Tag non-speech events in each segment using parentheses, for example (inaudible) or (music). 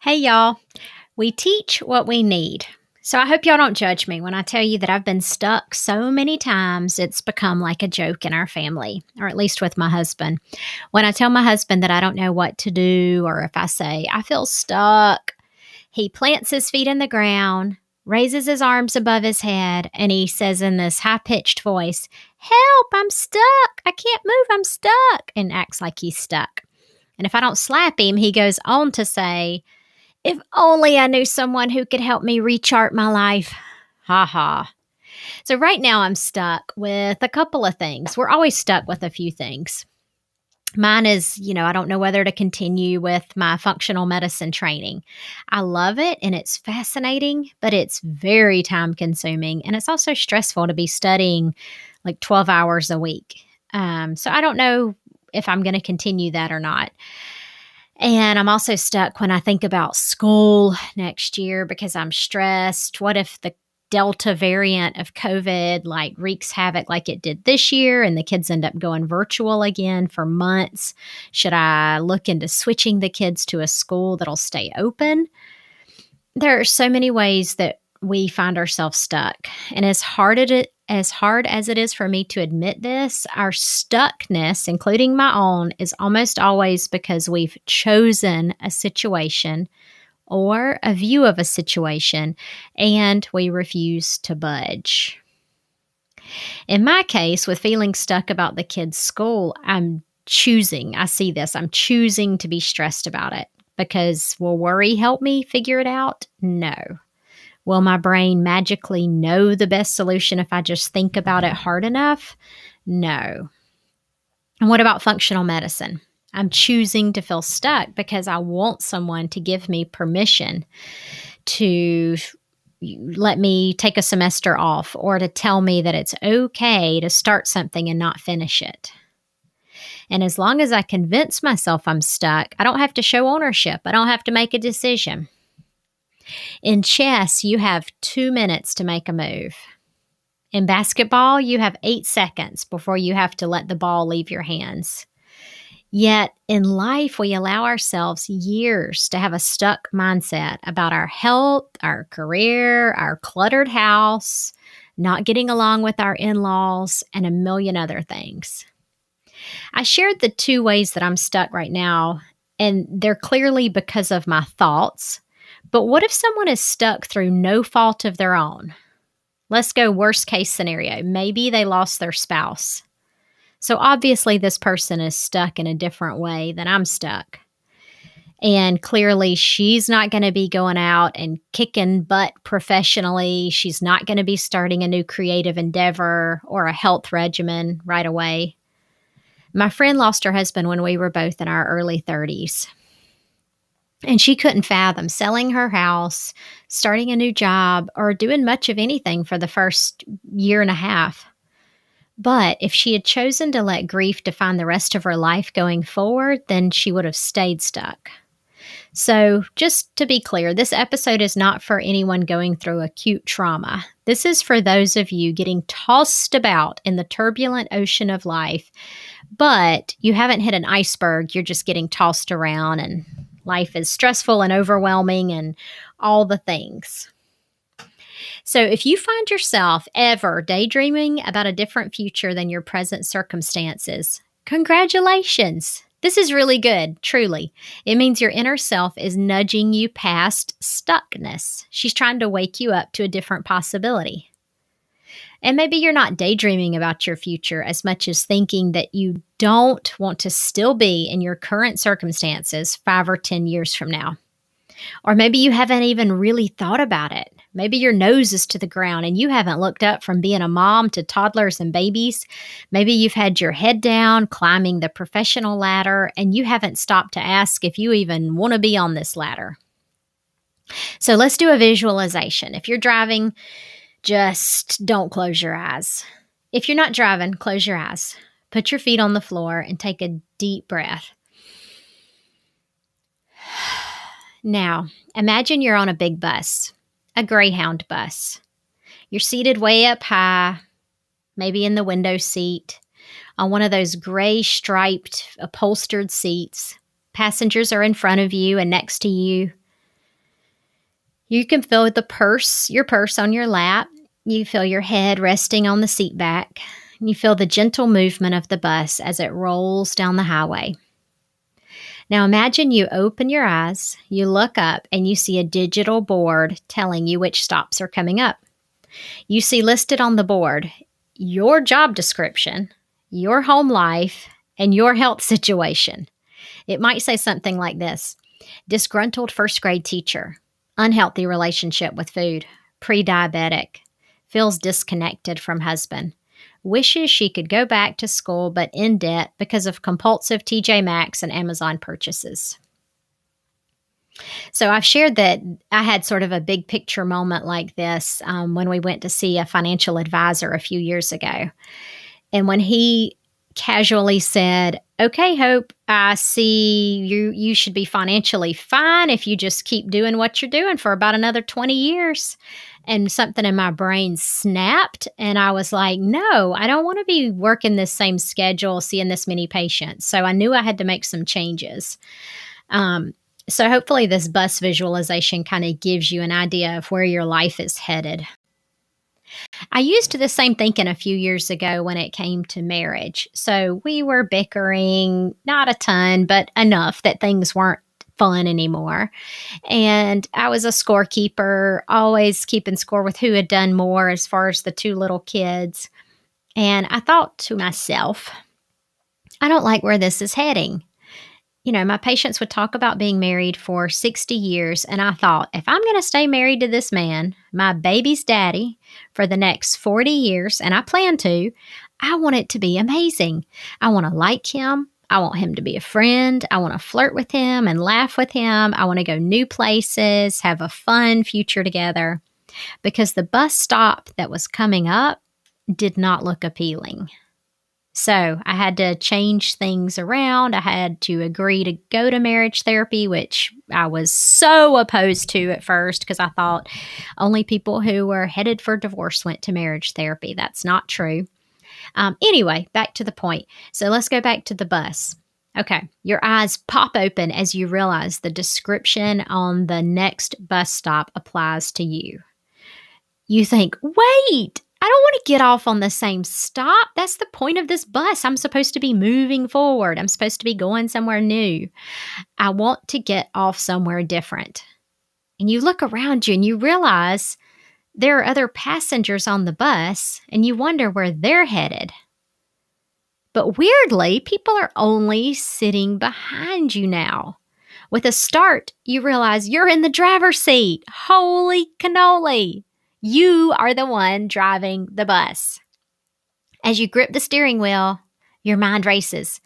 Hey, y'all. We teach what we need. So I hope y'all don't judge me when I tell you that I've been stuck so many times it's become like a joke in our family, or at least with my husband. When I tell my husband that I don't know what to do, or if I say, I feel stuck, he plants his feet in the ground, raises his arms above his head, and he says in this high pitched voice, Help, I'm stuck. I can't move, I'm stuck, and acts like he's stuck. And if I don't slap him, he goes on to say, if only I knew someone who could help me rechart my life. Ha ha. So, right now, I'm stuck with a couple of things. We're always stuck with a few things. Mine is, you know, I don't know whether to continue with my functional medicine training. I love it and it's fascinating, but it's very time consuming. And it's also stressful to be studying like 12 hours a week. Um, so, I don't know if I'm going to continue that or not. And I'm also stuck when I think about school next year because I'm stressed. What if the Delta variant of COVID like wreaks havoc like it did this year and the kids end up going virtual again for months? Should I look into switching the kids to a school that'll stay open? There are so many ways that we find ourselves stuck. And as hard as it as hard as it is for me to admit this, our stuckness, including my own, is almost always because we've chosen a situation or a view of a situation and we refuse to budge. In my case, with feeling stuck about the kids' school, I'm choosing, I see this, I'm choosing to be stressed about it because will worry help me figure it out? No. Will my brain magically know the best solution if I just think about it hard enough? No. And what about functional medicine? I'm choosing to feel stuck because I want someone to give me permission to let me take a semester off or to tell me that it's okay to start something and not finish it. And as long as I convince myself I'm stuck, I don't have to show ownership. I don't have to make a decision. In chess, you have two minutes to make a move. In basketball, you have eight seconds before you have to let the ball leave your hands. Yet in life, we allow ourselves years to have a stuck mindset about our health, our career, our cluttered house, not getting along with our in laws, and a million other things. I shared the two ways that I'm stuck right now, and they're clearly because of my thoughts but what if someone is stuck through no fault of their own? Let's go worst case scenario. Maybe they lost their spouse. So obviously, this person is stuck in a different way than I'm stuck. And clearly, she's not going to be going out and kicking butt professionally. She's not going to be starting a new creative endeavor or a health regimen right away. My friend lost her husband when we were both in our early 30s. And she couldn't fathom selling her house, starting a new job, or doing much of anything for the first year and a half. But if she had chosen to let grief define the rest of her life going forward, then she would have stayed stuck. So, just to be clear, this episode is not for anyone going through acute trauma. This is for those of you getting tossed about in the turbulent ocean of life, but you haven't hit an iceberg. You're just getting tossed around and Life is stressful and overwhelming and all the things. So, if you find yourself ever daydreaming about a different future than your present circumstances, congratulations. This is really good, truly. It means your inner self is nudging you past stuckness. She's trying to wake you up to a different possibility. And maybe you're not daydreaming about your future as much as thinking that you don't want to still be in your current circumstances five or 10 years from now. Or maybe you haven't even really thought about it. Maybe your nose is to the ground and you haven't looked up from being a mom to toddlers and babies. Maybe you've had your head down climbing the professional ladder and you haven't stopped to ask if you even want to be on this ladder. So let's do a visualization. If you're driving, just don't close your eyes. If you're not driving, close your eyes. Put your feet on the floor and take a deep breath. (sighs) Now, imagine you're on a big bus a Greyhound bus. You're seated way up high, maybe in the window seat, on one of those gray striped upholstered seats. Passengers are in front of you and next to you. You can feel the purse, your purse on your lap. You feel your head resting on the seat back. You feel the gentle movement of the bus as it rolls down the highway. Now imagine you open your eyes, you look up, and you see a digital board telling you which stops are coming up. You see listed on the board your job description, your home life, and your health situation. It might say something like this disgruntled first grade teacher, unhealthy relationship with food, pre diabetic, feels disconnected from husband, wishes she could go back to school but in debt because of compulsive TJ Maxx and Amazon purchases. So I've shared that I had sort of a big picture moment like this um, when we went to see a financial advisor a few years ago. And when he casually said, "Okay, Hope, I see you you should be financially fine if you just keep doing what you're doing for about another 20 years." and something in my brain snapped and I was like, no, I don't want to be working this same schedule, seeing this many patients. So I knew I had to make some changes. Um, so hopefully this bus visualization kind of gives you an idea of where your life is headed. I used the same thinking a few years ago when it came to marriage. So we were bickering, not a ton, but enough that things weren't fun anymore. And I was a scorekeeper, always keeping score with who had done more as far as the two little kids. And I thought to myself, I don't like where this is heading. You know, my patients would talk about being married for 60 years, and I thought, if I'm going to stay married to this man, my baby's daddy, for the next 40 years, and I plan to, I want it to be amazing. I want to like him. I want him to be a friend. I want to flirt with him and laugh with him. I want to go new places, have a fun future together. Because the bus stop that was coming up did not look appealing. So I had to change things around. I had to agree to go to marriage therapy, which I was so opposed to at first because I thought only people who were headed for divorce went to marriage therapy. That's not true. Um, anyway, back to the point. So let's go back to the bus. Okay, your eyes pop open as you realize the description on the next bus stop applies to you. You think, wait, I don't want to get off on the same stop. That's the point of this bus. I'm supposed to be moving forward, I'm supposed to be going somewhere new. I want to get off somewhere different. And you look around you and you realize there are other passengers on the bus, and you wonder where they're headed. But weirdly, people are only sitting behind you now. With a start, you realize you're in the driver's seat. Holy cannoli! You are the one driving the bus. As you grip the steering wheel, your mind races.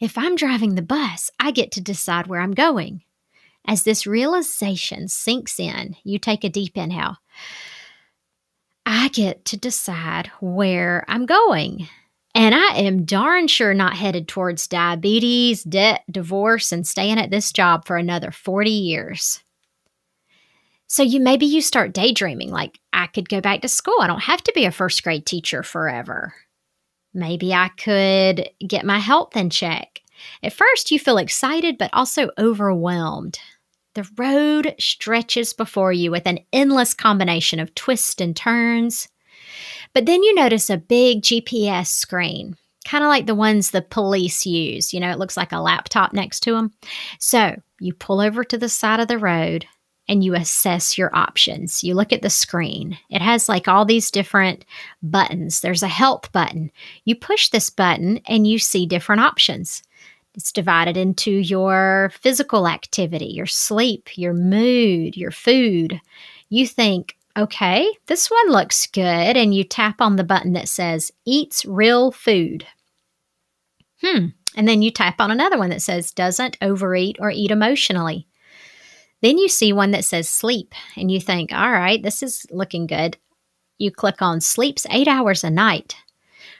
If I'm driving the bus, I get to decide where I'm going. As this realization sinks in, you take a deep inhale. I get to decide where I'm going. And I am darn sure not headed towards diabetes, debt, divorce, and staying at this job for another 40 years. So you maybe you start daydreaming like I could go back to school. I don't have to be a first grade teacher forever. Maybe I could get my health in check. At first you feel excited but also overwhelmed. The road stretches before you with an endless combination of twists and turns. But then you notice a big GPS screen kind of like the ones the police use. You know, it looks like a laptop next to them. So you pull over to the side of the road and you assess your options. You look at the screen. It has like all these different buttons. There's a help button. You push this button and you see different options. It's divided into your physical activity, your sleep, your mood, your food. You think, okay, this one looks good. And you tap on the button that says eats real food. Hmm. And then you tap on another one that says doesn't overeat or eat emotionally. Then you see one that says sleep, and you think, all right, this is looking good. You click on sleeps eight hours a night.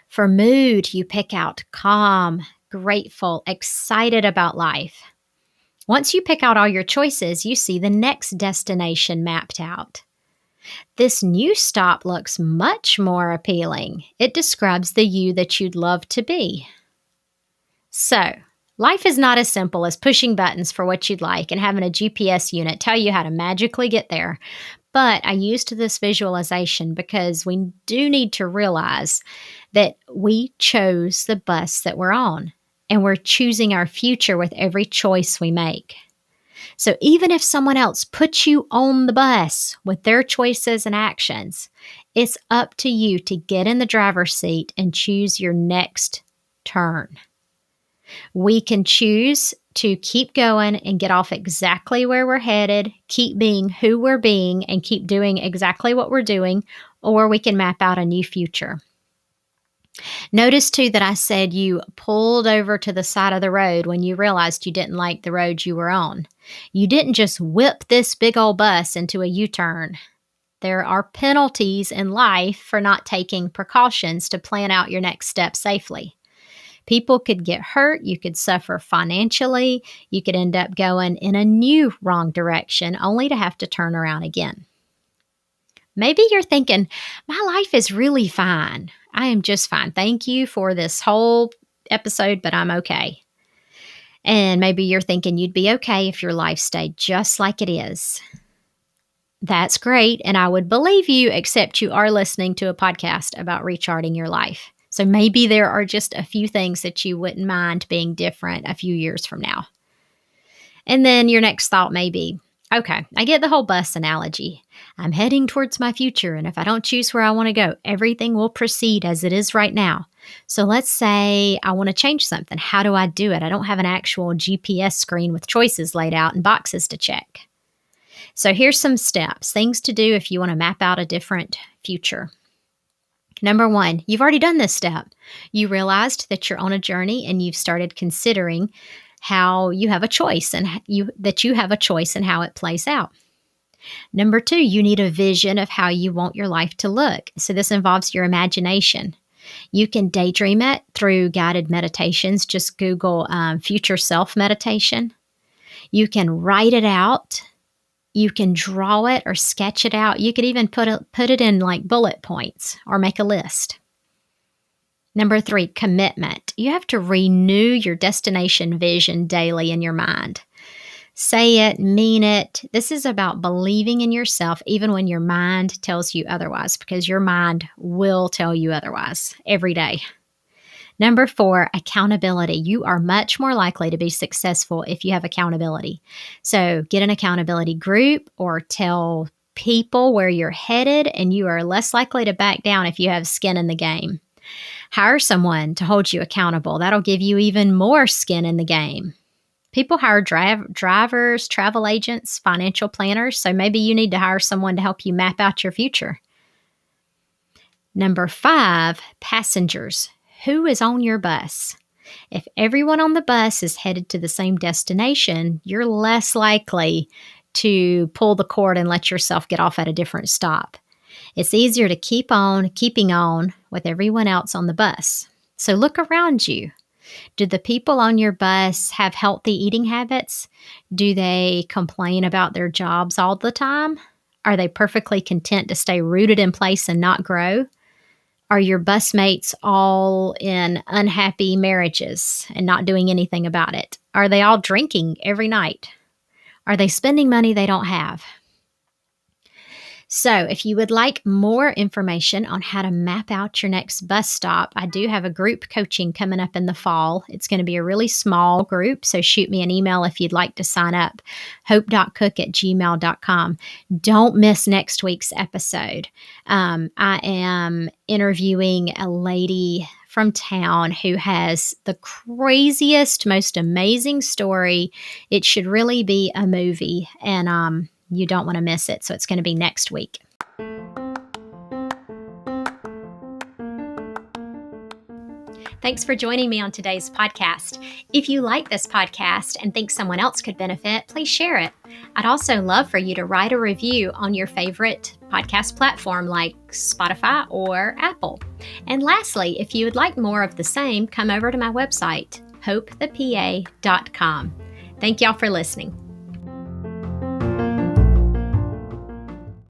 For mood, you pick out calm, grateful, excited about life. Once you pick out all your choices, you see the next destination mapped out. This new stop looks much more appealing. It describes the you that you'd love to be. So, life is not as simple as pushing buttons for what you'd like and having a GPS unit tell you how to magically get there. But I used this visualization because we do need to realize that we chose the bus that we're on and we're choosing our future with every choice we make. So even if someone else puts you on the bus with their choices and actions, it's up to you to get in the driver's seat and choose your next turn. We can choose to keep going and get off exactly where we're headed, keep being who we're being, and keep doing exactly what we're doing, or we can map out a new future. Notice too that I said you pulled over to the side of the road when you realized you didn't like the road you were on. You didn't just whip this big old bus into a U turn. There are penalties in life for not taking precautions to plan out your next step safely. People could get hurt, you could suffer financially, you could end up going in a new wrong direction only to have to turn around again. Maybe you're thinking, my life is really fine. I am just fine. Thank you for this whole episode, but I'm okay. And maybe you're thinking you'd be okay if your life stayed just like it is. That's great. And I would believe you, except you are listening to a podcast about recharting your life. So maybe there are just a few things that you wouldn't mind being different a few years from now. And then your next thought may be okay, I get the whole bus analogy. I'm heading towards my future, and if I don't choose where I want to go, everything will proceed as it is right now. So let's say I want to change something. How do I do it? I don't have an actual GPS screen with choices laid out and boxes to check. So here's some steps, things to do if you want to map out a different future. Number one, you've already done this step. You realized that you're on a journey and you've started considering how you have a choice and you that you have a choice in how it plays out. Number two, you need a vision of how you want your life to look. So this involves your imagination. You can daydream it through guided meditations. Just Google um, future self meditation. You can write it out you can draw it or sketch it out. You could even put it, put it in like bullet points or make a list. Number three, commitment. You have to renew your destination vision daily in your mind. Say it, mean it. This is about believing in yourself even when your mind tells you otherwise, because your mind will tell you otherwise every day. Number four, accountability. You are much more likely to be successful if you have accountability. So get an accountability group or tell people where you're headed, and you are less likely to back down if you have skin in the game. Hire someone to hold you accountable. That'll give you even more skin in the game. People hire drive, drivers, travel agents, financial planners, so maybe you need to hire someone to help you map out your future. Number five, passengers who is on your bus. If everyone on the bus is headed to the same destination, you're less likely to pull the cord and let yourself get off at a different stop. It's easier to keep on keeping on with everyone else on the bus. So look around you. Do the people on your bus have healthy eating habits? Do they complain about their jobs all the time? Are they perfectly content to stay rooted in place and not grow? Are your busmates all in unhappy marriages and not doing anything about it? Are they all drinking every night? Are they spending money they don't have? So, if you would like more information on how to map out your next bus stop, I do have a group coaching coming up in the fall. It's going to be a really small group, so shoot me an email if you'd like to sign up. Hope.cook at gmail.com. Don't miss next week's episode. Um, I am interviewing a lady from town who has the craziest, most amazing story. It should really be a movie, and um, you don't want to miss it. So it's going to be next week. Thanks for joining me on today's podcast. If you like this podcast and think someone else could benefit, please share it. I'd also love for you to write a review on your favorite podcast platform like Spotify or Apple. And lastly, if you would like more of the same, come over to my website, hopethepa.com. Thank y'all for listening.